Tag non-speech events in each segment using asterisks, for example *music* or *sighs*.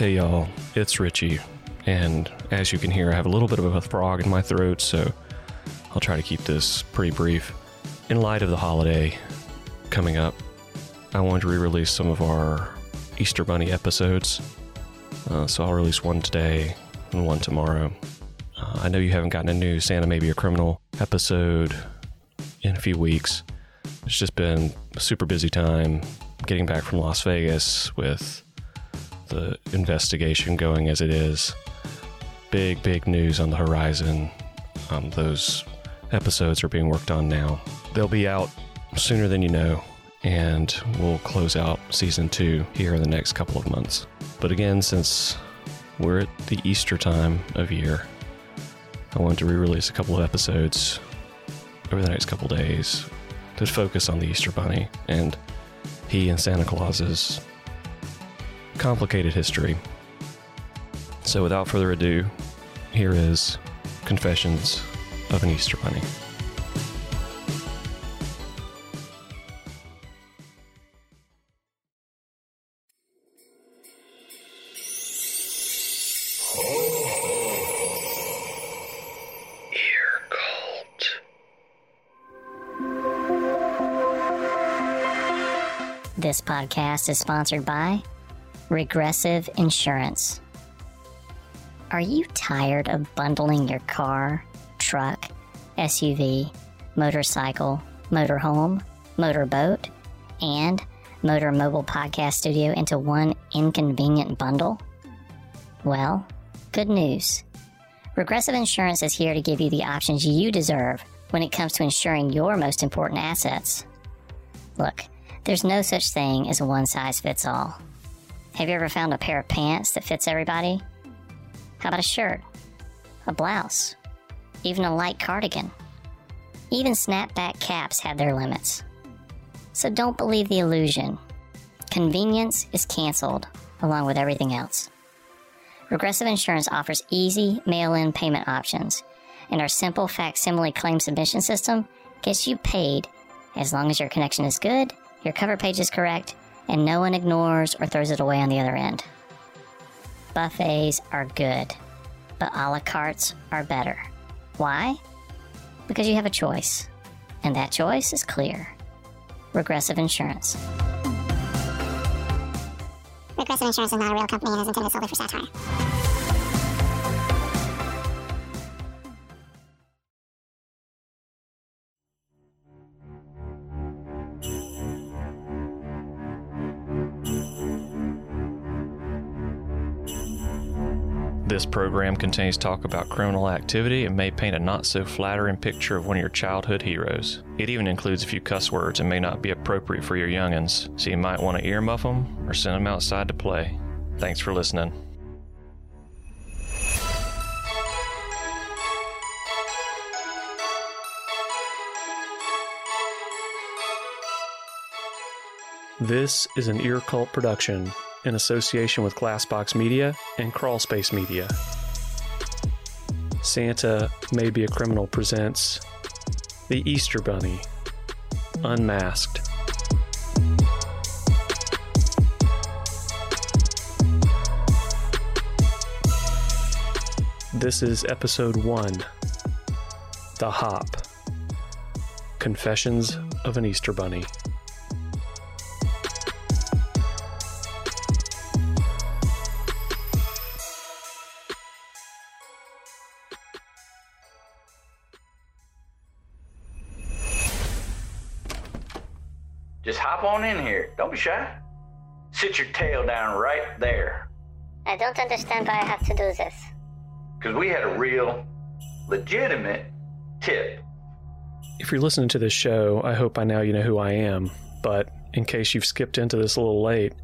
Hey y'all, it's Richie, and as you can hear, I have a little bit of a frog in my throat, so I'll try to keep this pretty brief. In light of the holiday coming up, I wanted to re release some of our Easter Bunny episodes. Uh, so I'll release one today and one tomorrow. Uh, I know you haven't gotten a new Santa Maybe a Criminal episode in a few weeks. It's just been a super busy time getting back from Las Vegas with the investigation going as it is. Big, big news on the horizon. Um, those episodes are being worked on now. They'll be out sooner than you know, and we'll close out season two here in the next couple of months. But again, since we're at the Easter time of year, I wanted to re release a couple of episodes over the next couple days to focus on the Easter Bunny and he and Santa Claus's complicated history. So, without further ado, here is Confessions of an Easter Bunny. Ear Cult. This podcast is sponsored by Regressive Insurance. Are you tired of bundling your car, truck, SUV, motorcycle, motorhome, motorboat, and motor mobile podcast studio into one inconvenient bundle? Well, good news. Regressive Insurance is here to give you the options you deserve when it comes to insuring your most important assets. Look, there's no such thing as a one size fits all. Have you ever found a pair of pants that fits everybody? How about a shirt? A blouse? Even a light cardigan? Even snapback caps have their limits. So don't believe the illusion. Convenience is canceled, along with everything else. Regressive Insurance offers easy mail in payment options, and our simple facsimile claim submission system gets you paid as long as your connection is good, your cover page is correct, and no one ignores or throws it away on the other end. Buffets are good, but a la cartes are better. Why? Because you have a choice, and that choice is clear. Regressive Insurance. Regressive Insurance is not a real company and is intended solely for satire. Program contains talk about criminal activity and may paint a not so flattering picture of one of your childhood heroes. It even includes a few cuss words and may not be appropriate for your youngins, so you might want to earmuff them or send them outside to play. Thanks for listening. This is an Ear Cult production in association with Glassbox Media and Crawlspace Media. Santa May Be a Criminal presents The Easter Bunny Unmasked. This is episode one The Hop Confessions of an Easter Bunny. Just hop on in here. Don't be shy. Sit your tail down right there. I don't understand why I have to do this. Because we had a real, legitimate tip. If you're listening to this show, I hope by now you know who I am, but in case you've skipped into this a little late,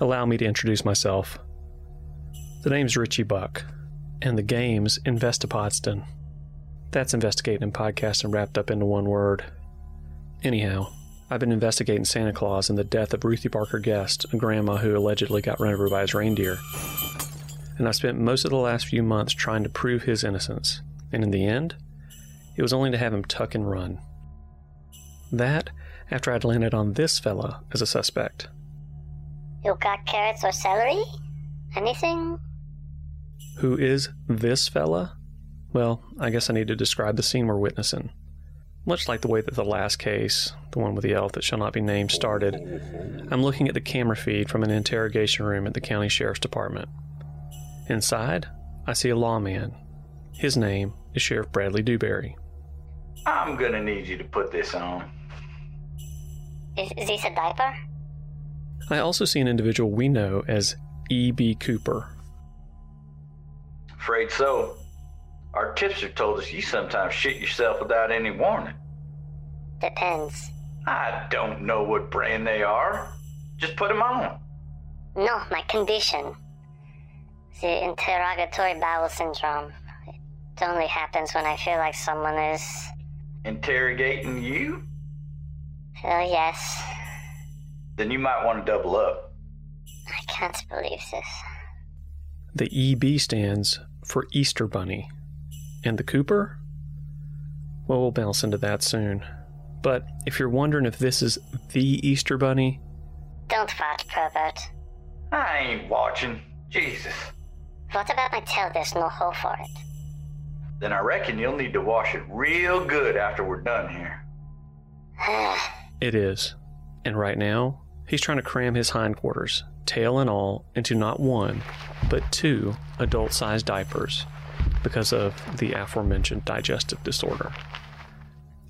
allow me to introduce myself. The name's Richie Buck, and the game's Investipodston. That's investigating and podcasting wrapped up into one word. Anyhow, I've been investigating Santa Claus and the death of Ruthie Barker Guest, a grandma who allegedly got run over by his reindeer. And I've spent most of the last few months trying to prove his innocence. And in the end, it was only to have him tuck and run. That after I'd landed on this fella as a suspect. You got carrots or celery? Anything? Who is this fella? Well, I guess I need to describe the scene we're witnessing. Much like the way that the last case, the one with the elf that shall not be named, started, I'm looking at the camera feed from an interrogation room at the county sheriff's department. Inside, I see a lawman. His name is Sheriff Bradley Dewberry. I'm gonna need you to put this on. Is, is this a diaper? I also see an individual we know as E.B. Cooper. Afraid so. Our tipster told us you sometimes shit yourself without any warning. Depends. I don't know what brand they are. Just put 'em on. No, my condition. The interrogatory bowel syndrome. It only happens when I feel like someone is. Interrogating you? Oh, yes. Then you might want to double up. I can't believe this. The EB stands for Easter Bunny. And the Cooper? Well, we'll bounce into that soon. But if you're wondering if this is the Easter Bunny, Don't fart, pervert. I ain't watching. Jesus. What about my tail? There's no hole for it. Then I reckon you'll need to wash it real good after we're done here. *sighs* it is. And right now, he's trying to cram his hindquarters, tail and all, into not one, but two adult sized diapers because of the aforementioned digestive disorder.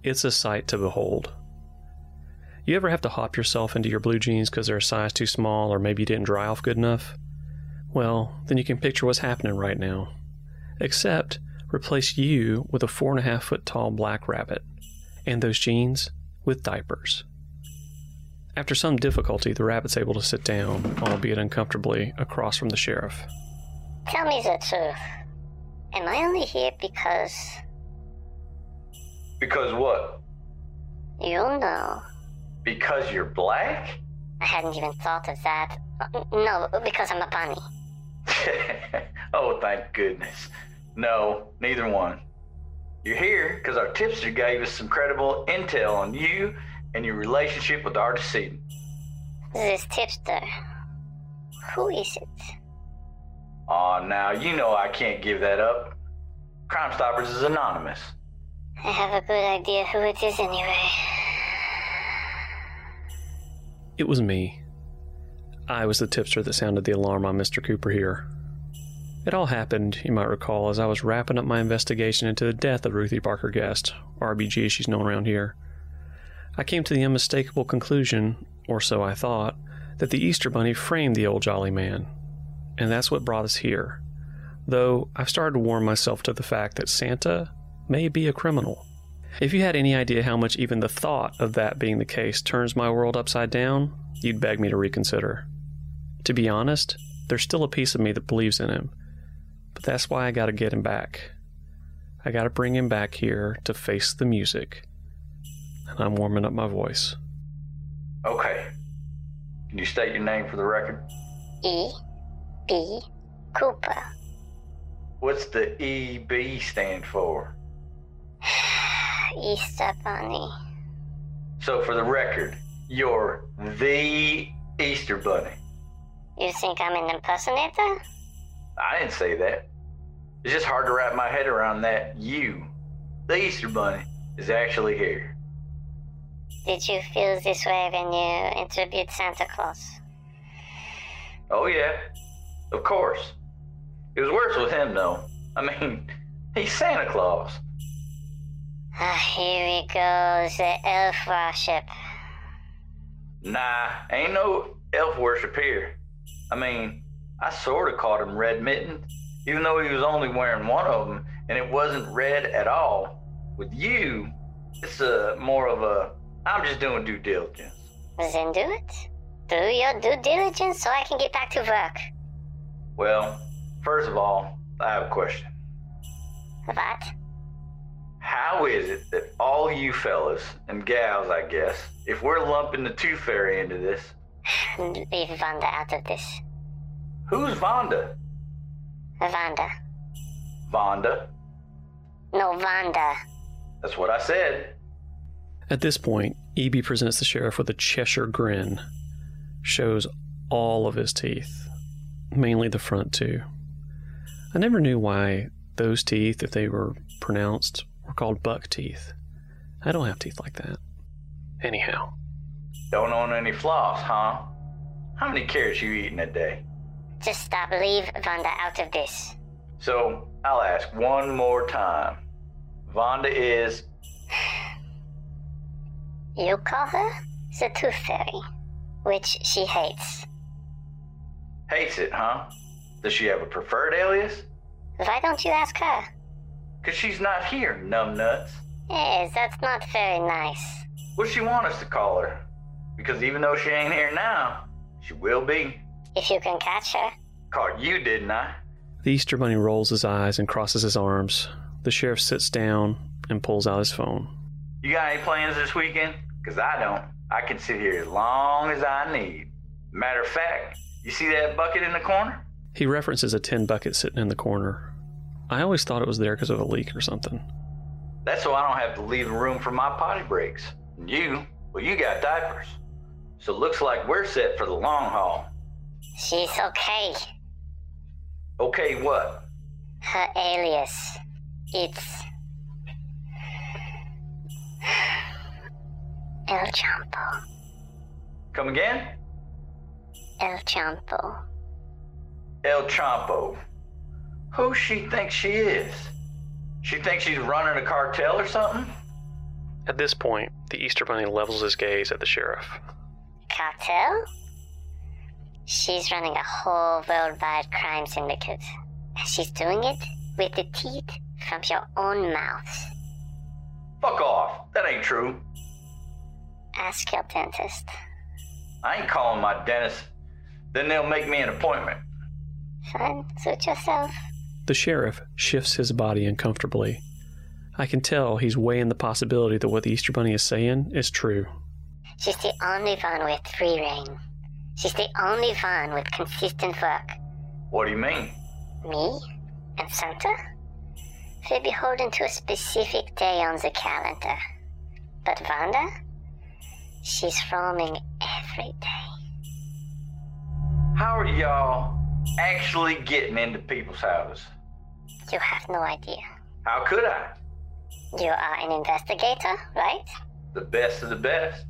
It's a sight to behold. You ever have to hop yourself into your blue jeans because they're a size too small or maybe you didn't dry off good enough? Well, then you can picture what's happening right now. Except replace you with a four and a half foot tall black rabbit, and those jeans with diapers. After some difficulty, the rabbit's able to sit down, albeit uncomfortably, across from the sheriff. Tell me the truth. Am I only here because Because what? You'll know? Because you're black? I hadn't even thought of that. No, because I'm a bunny. *laughs* oh, thank goodness. No, neither one. You're here because our tipster gave us some credible intel on you and your relationship with our decedent. This tipster. Who is it? Aw, now you know I can't give that up. Crime Stoppers is anonymous. I have a good idea who it is anyway. It was me. I was the tipster that sounded the alarm on Mr. Cooper here. It all happened, you might recall, as I was wrapping up my investigation into the death of Ruthie Barker Guest, RBG as she's known around here. I came to the unmistakable conclusion, or so I thought, that the Easter Bunny framed the old jolly man. And that's what brought us here. Though I've started to warm myself to the fact that Santa may be a criminal. If you had any idea how much even the thought of that being the case turns my world upside down, you'd beg me to reconsider. To be honest, there's still a piece of me that believes in him, but that's why I gotta get him back. I gotta bring him back here to face the music. And I'm warming up my voice. Okay. Can you state your name for the record? E. B. Cooper. What's the EB stand for? *sighs* Easter Bunny. So, for the record, you're the Easter Bunny. You think I'm an impersonator? I didn't say that. It's just hard to wrap my head around that you, the Easter Bunny, is actually here. Did you feel this way when you interviewed Santa Claus? Oh, yeah. Of course. It was worse with him, though. I mean, *laughs* he's Santa Claus. Ah, here we go, the elf worship. Nah, ain't no elf worship here. I mean, I sort of called him Red Mitten, even though he was only wearing one of them, and it wasn't red at all. With you, it's a more of a I'm just doing due diligence. Then do it. Do your due diligence so I can get back to work. Well, first of all, I have a question. What? How is it that all you fellas and gals, I guess, if we're lumping the Tooth Fairy into this, *laughs* Leave Vonda out of this. who's Vonda? Vonda. Vonda? No, Vonda. That's what I said. At this point, E.B. presents the sheriff with a Cheshire grin, shows all of his teeth. Mainly the front two. I never knew why those teeth, if they were pronounced, were called buck teeth. I don't have teeth like that. Anyhow, Don't own any floss, huh? How many carrots you eating a day? Just stop, leave Vanda out of this. So I'll ask one more time. Vonda is *sighs* You call her the Tooth Fairy, which she hates. Hates it, huh? Does she have a preferred alias? Why don't you ask her? Cause she's not here, numbnuts. Yes, that's not very nice. What she want us to call her? Because even though she ain't here now, she will be. If you can catch her. Caught you, didn't I? the Easter Bunny rolls his eyes and crosses his arms. The sheriff sits down and pulls out his phone. You got any plans this weekend? Cause I don't. I can sit here as long as I need. Matter of fact, you see that bucket in the corner? He references a tin bucket sitting in the corner. I always thought it was there because of a leak or something. That's so I don't have to leave the room for my potty breaks. And you, well, you got diapers. So looks like we're set for the long haul. She's okay. Okay, what? Her alias. It's. El Champo. Come again? El Champo. El Champo. Who she thinks she is? She thinks she's running a cartel or something? At this point, the Easter Bunny levels his gaze at the sheriff. Cartel? She's running a whole worldwide crime syndicate. And she's doing it with the teeth from your own mouth. Fuck off. That ain't true. Ask your dentist. I ain't calling my dentist. Then they'll make me an appointment. Fine, suit yourself. The sheriff shifts his body uncomfortably. I can tell he's weighing the possibility that what the Easter Bunny is saying is true. She's the only one with free rein. She's the only one with consistent work. What do you mean? Me and Santa? We're beholden to a specific day on the calendar. But Wanda? She's roaming every day. How are y'all actually getting into people's houses? You have no idea. How could I? You are an investigator, right? The best of the best.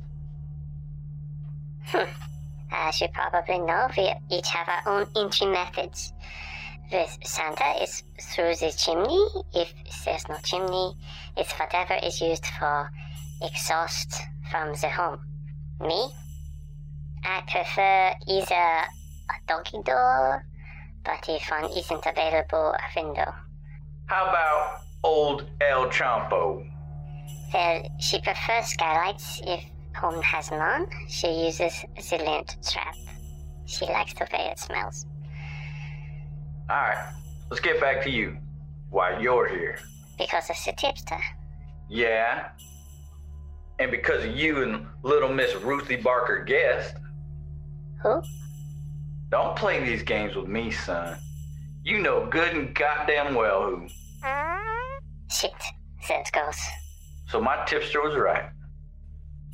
Hmm. As you probably know, we each have our own entry methods. With Santa, it's through the chimney. If there's no chimney, it's whatever is used for exhaust from the home. Me? I prefer either a doggy door, but if one isn't available, a window. How about old El Champo? Well, she prefers skylights. If home has none, she uses the lint trap. She likes the way it smells. Alright, let's get back to you. Why you're here. Because of the tipster. Yeah. And because of you and little Miss Ruthie Barker Guest. Who? Don't play these games with me, son. You know good and goddamn well who. Shit, that goes. So my tipster was right.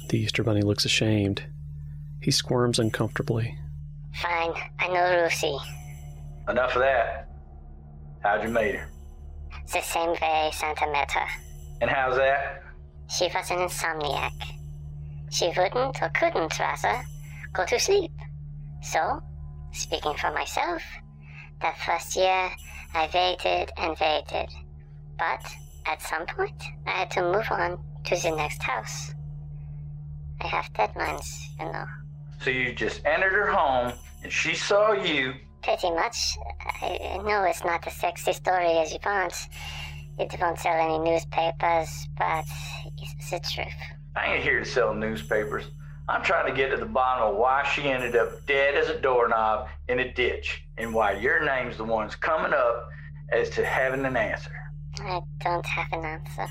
The Easter Bunny looks ashamed. He squirms uncomfortably. Fine, I know Lucy. Enough of that. How'd you meet her? The same way Santa met her. And how's that? She was an insomniac. She wouldn't, or couldn't rather, go to sleep. So, speaking for myself, that first year I waited and waited. But at some point, I had to move on to the next house. I have deadlines, you know. So you just entered her home and she saw you. Pretty much. I know it's not a sexy story as you want. It won't sell any newspapers, but it's the truth. I ain't here to sell newspapers. I'm trying to get to the bottom of why she ended up dead as a doorknob in a ditch and why your name's the one's coming up as to having an answer. I don't have an answer.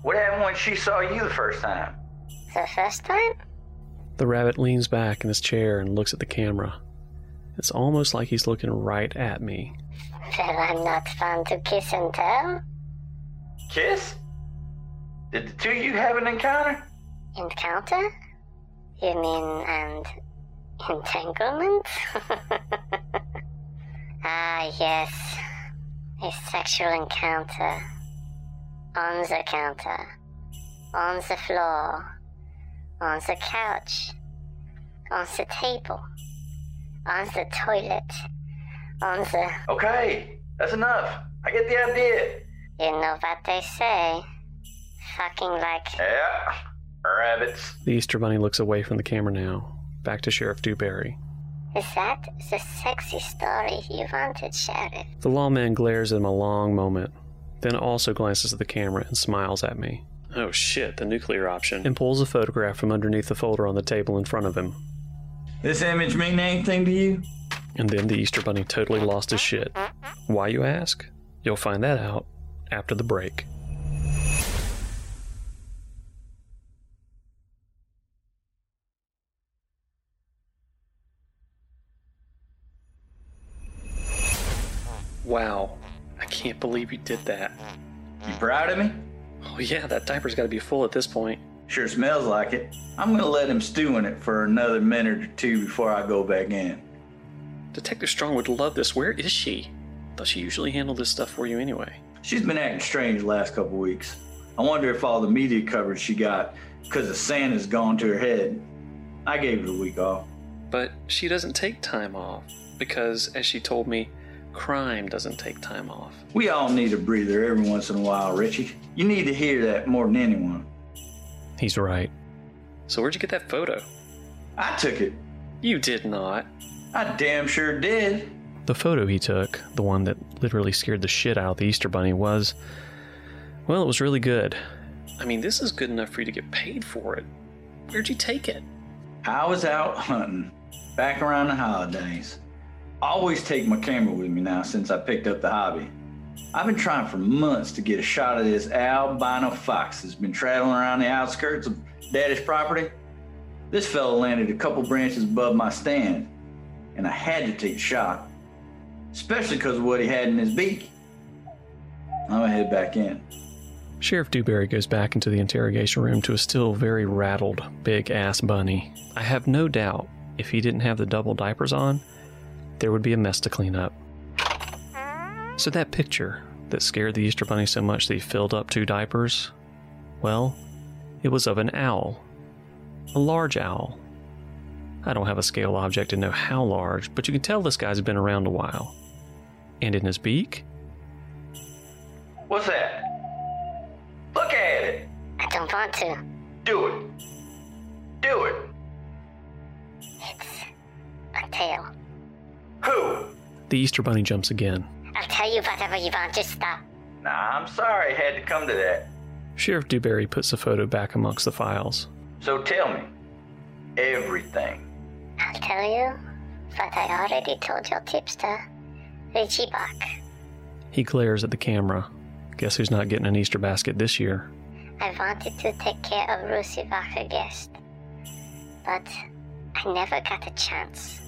What happened when she saw you the first time? The first time? The rabbit leans back in his chair and looks at the camera. It's almost like he's looking right at me. Well, I'm not fun to kiss and tell. Kiss? Did the two of you have an encounter? Encounter? You mean, and entanglement? *laughs* Ah, yes. A sexual encounter. On the counter. On the floor. On the couch. On the table. On the toilet. On the. Okay, that's enough. I get the idea. You know what they say. Fucking like. Yeah, rabbits. The Easter Bunny looks away from the camera now, back to Sheriff Dewberry. Is that the sexy story you wanted, Sheriff? The lawman glares at him a long moment, then also glances at the camera and smiles at me. Oh shit, the nuclear option. And pulls a photograph from underneath the folder on the table in front of him. This image mean anything to you? And then the Easter Bunny totally lost his shit. Why, you ask? You'll find that out after the break. Wow, I can't believe you did that. You proud of me? Oh, yeah, that diaper's gotta be full at this point. Sure smells like it. I'm gonna let him stew in it for another minute or two before I go back in. Detective Strong would love this. Where is she? Does she usually handle this stuff for you anyway. She's been acting strange the last couple weeks. I wonder if all the media coverage she got because the sand has gone to her head. I gave her a week off. But she doesn't take time off because, as she told me, crime doesn't take time off. We all need a breather every once in a while, Richie. You need to hear that more than anyone. He's right. So, where'd you get that photo? I took it. You did not. I damn sure did. The photo he took, the one that literally scared the shit out of the Easter Bunny, was. Well, it was really good. I mean, this is good enough for you to get paid for it. Where'd you take it? I was out hunting back around the holidays. Always take my camera with me now since I picked up the hobby. I've been trying for months to get a shot of this albino fox that's been traveling around the outskirts of Daddy's property. This fellow landed a couple branches above my stand, and I had to take a shot, especially because of what he had in his beak. I'm gonna head back in. Sheriff Dewberry goes back into the interrogation room to a still very rattled, big ass bunny. I have no doubt if he didn't have the double diapers on, there would be a mess to clean up. So, that picture that scared the Easter Bunny so much that he filled up two diapers, well, it was of an owl. A large owl. I don't have a scale object to know how large, but you can tell this guy's been around a while. And in his beak, What's that? Look at it. I don't want to. Do it. Do it. It's a tail. Who? the Easter Bunny jumps again. I'll tell you whatever you want, just stop. Nah, I'm sorry it had to come to that. Sheriff Dewberry puts the photo back amongst the files. So tell me everything. I'll tell you what I already told your tipster, Richie Buck. He glares at the camera. Guess who's not getting an Easter basket this year? I wanted to take care of Lucy Barker guest, but I never got a chance.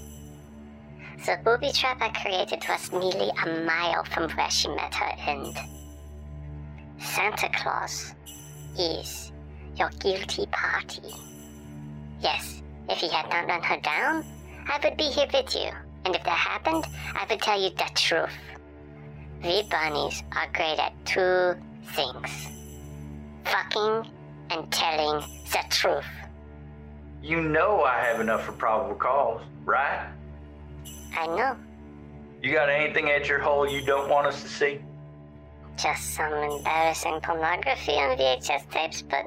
The booby trap I created was nearly a mile from where she met her end. Santa Claus is your guilty party. Yes, if he had not run her down, I would be here with you, and if that happened, I would tell you the truth. We bunnies are great at two things fucking and telling the truth. You know I have enough for probable cause, right? I know, You got anything at your hole you don't want us to see? just some embarrassing pornography on VHS tapes, but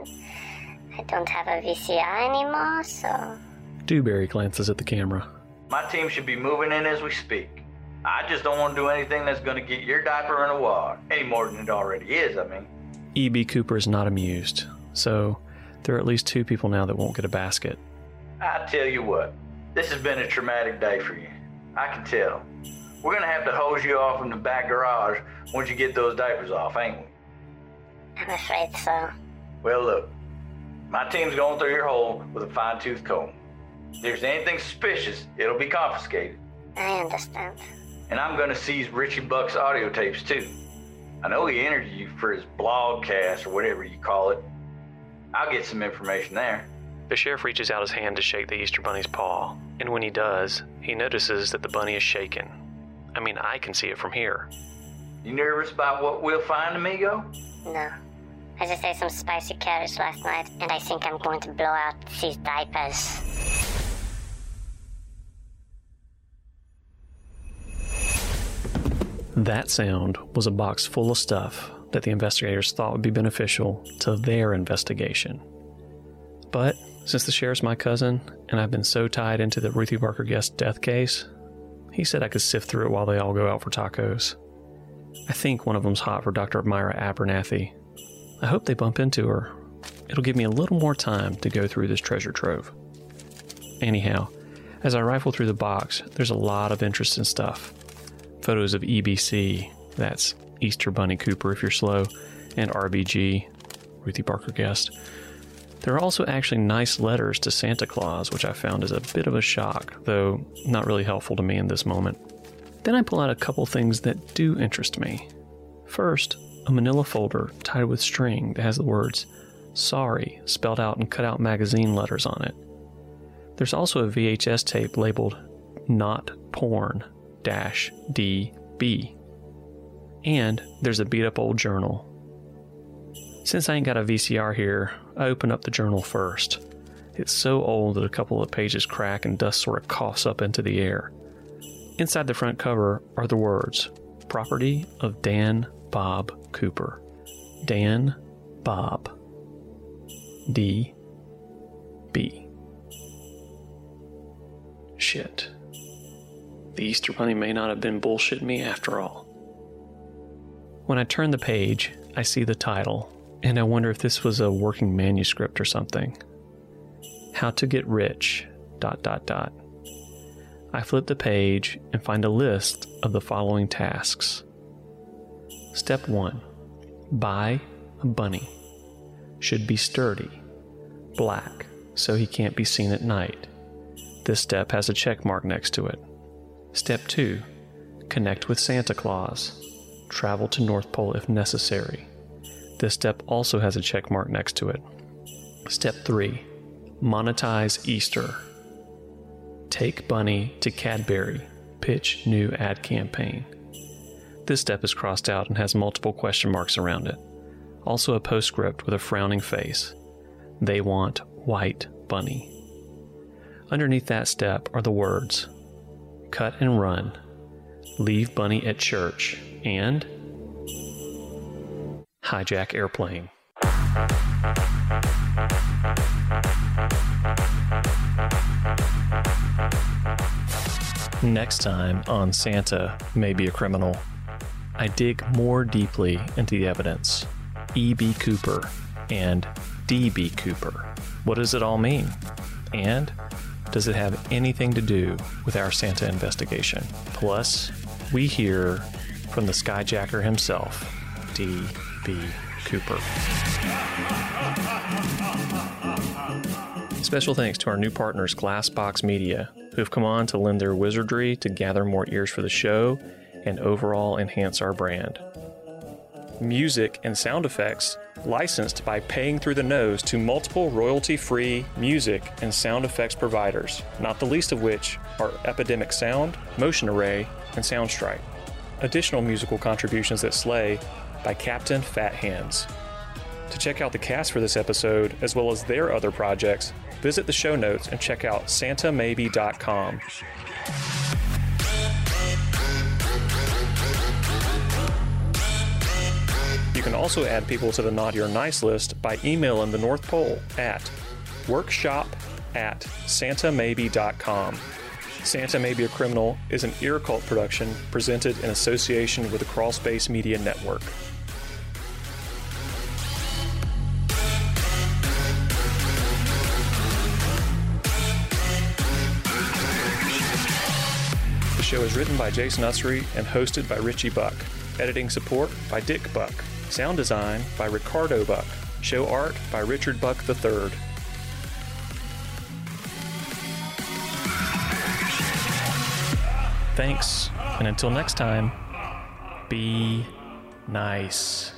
I don't have a VCR anymore, so. Dewberry glances at the camera. My team should be moving in as we speak. I just don't want to do anything that's going to get your diaper in the water, any more than it already is, I mean. E.B. Cooper is not amused, so there are at least two people now that won't get a basket. I tell you what, this has been a traumatic day for you. I can tell. We're to have to hose you off in the back garage once you get those diapers off, ain't we? I'm afraid so. Well, look, my team's going through your hole with a fine tooth comb. If there's anything suspicious, it'll be confiscated. I understand. And I'm to seize Richie Buck's audio tapes too. I know he interviewed you for his blogcast or whatever you call it. I'll get some information there. The sheriff reaches out his hand to shake the Easter Bunny's paw, and when he does, he notices that the bunny is shaken. I mean, I can see it from here. You nervous about what we'll find, amigo? No. I just ate some spicy carrots last night, and I think I'm going to blow out these diapers. That sound was a box full of stuff that the investigators thought would be beneficial to their investigation. But since the sheriff's my cousin, and I've been so tied into the Ruthie Barker guest death case, he said I could sift through it while they all go out for tacos. I think one of them's hot for Dr. Myra Abernathy. I hope they bump into her. It'll give me a little more time to go through this treasure trove. Anyhow, as I rifle through the box, there's a lot of interesting stuff. Photos of EBC, that's Easter Bunny Cooper if you're slow, and RBG, Ruthie Barker guest. There are also actually nice letters to Santa Claus, which I found is a bit of a shock, though not really helpful to me in this moment. Then I pull out a couple things that do interest me. First, a manila folder tied with string that has the words sorry spelled out in cut out magazine letters on it. There's also a VHS tape labeled not porn dash DB. And there's a beat up old journal. Since I ain't got a VCR here, I open up the journal first. It's so old that a couple of pages crack and dust sort of coughs up into the air. Inside the front cover are the words Property of Dan Bob Cooper. Dan Bob. D. B. Shit. The Easter Bunny may not have been bullshitting me after all. When I turn the page, I see the title, and I wonder if this was a working manuscript or something. How to get rich. Dot dot dot. I flip the page and find a list of the following tasks. Step 1 Buy a bunny. Should be sturdy, black, so he can't be seen at night. This step has a check mark next to it. Step 2 Connect with Santa Claus. Travel to North Pole if necessary. This step also has a check mark next to it. Step 3 Monetize Easter. Take Bunny to Cadbury. Pitch new ad campaign. This step is crossed out and has multiple question marks around it. Also, a postscript with a frowning face. They want white bunny. Underneath that step are the words Cut and run. Leave bunny at church. And hijack airplane. Next time on Santa May Be a Criminal, I dig more deeply into the evidence. E.B. Cooper and D.B. Cooper. What does it all mean? And does it have anything to do with our Santa investigation? Plus, we hear from the skyjacker himself, Cooper. Special thanks to our new partners, Glassbox Media, who have come on to lend their wizardry to gather more ears for the show and overall enhance our brand. Music and sound effects licensed by paying through the nose to multiple royalty free music and sound effects providers, not the least of which are Epidemic Sound, Motion Array, and Soundstripe. Additional musical contributions that slay by Captain Fat Hands. To check out the cast for this episode, as well as their other projects, visit the show notes and check out santamaybe.com. You can also add people to the Naughty or Nice list by emailing the North Pole at workshop at santamaybe.com. Santa May Be a Criminal is an ear cult production presented in association with the Crawlspace Media Network. Is written by Jason Usry and hosted by Richie Buck. Editing support by Dick Buck. Sound design by Ricardo Buck. Show art by Richard Buck III. Thanks, and until next time, be nice.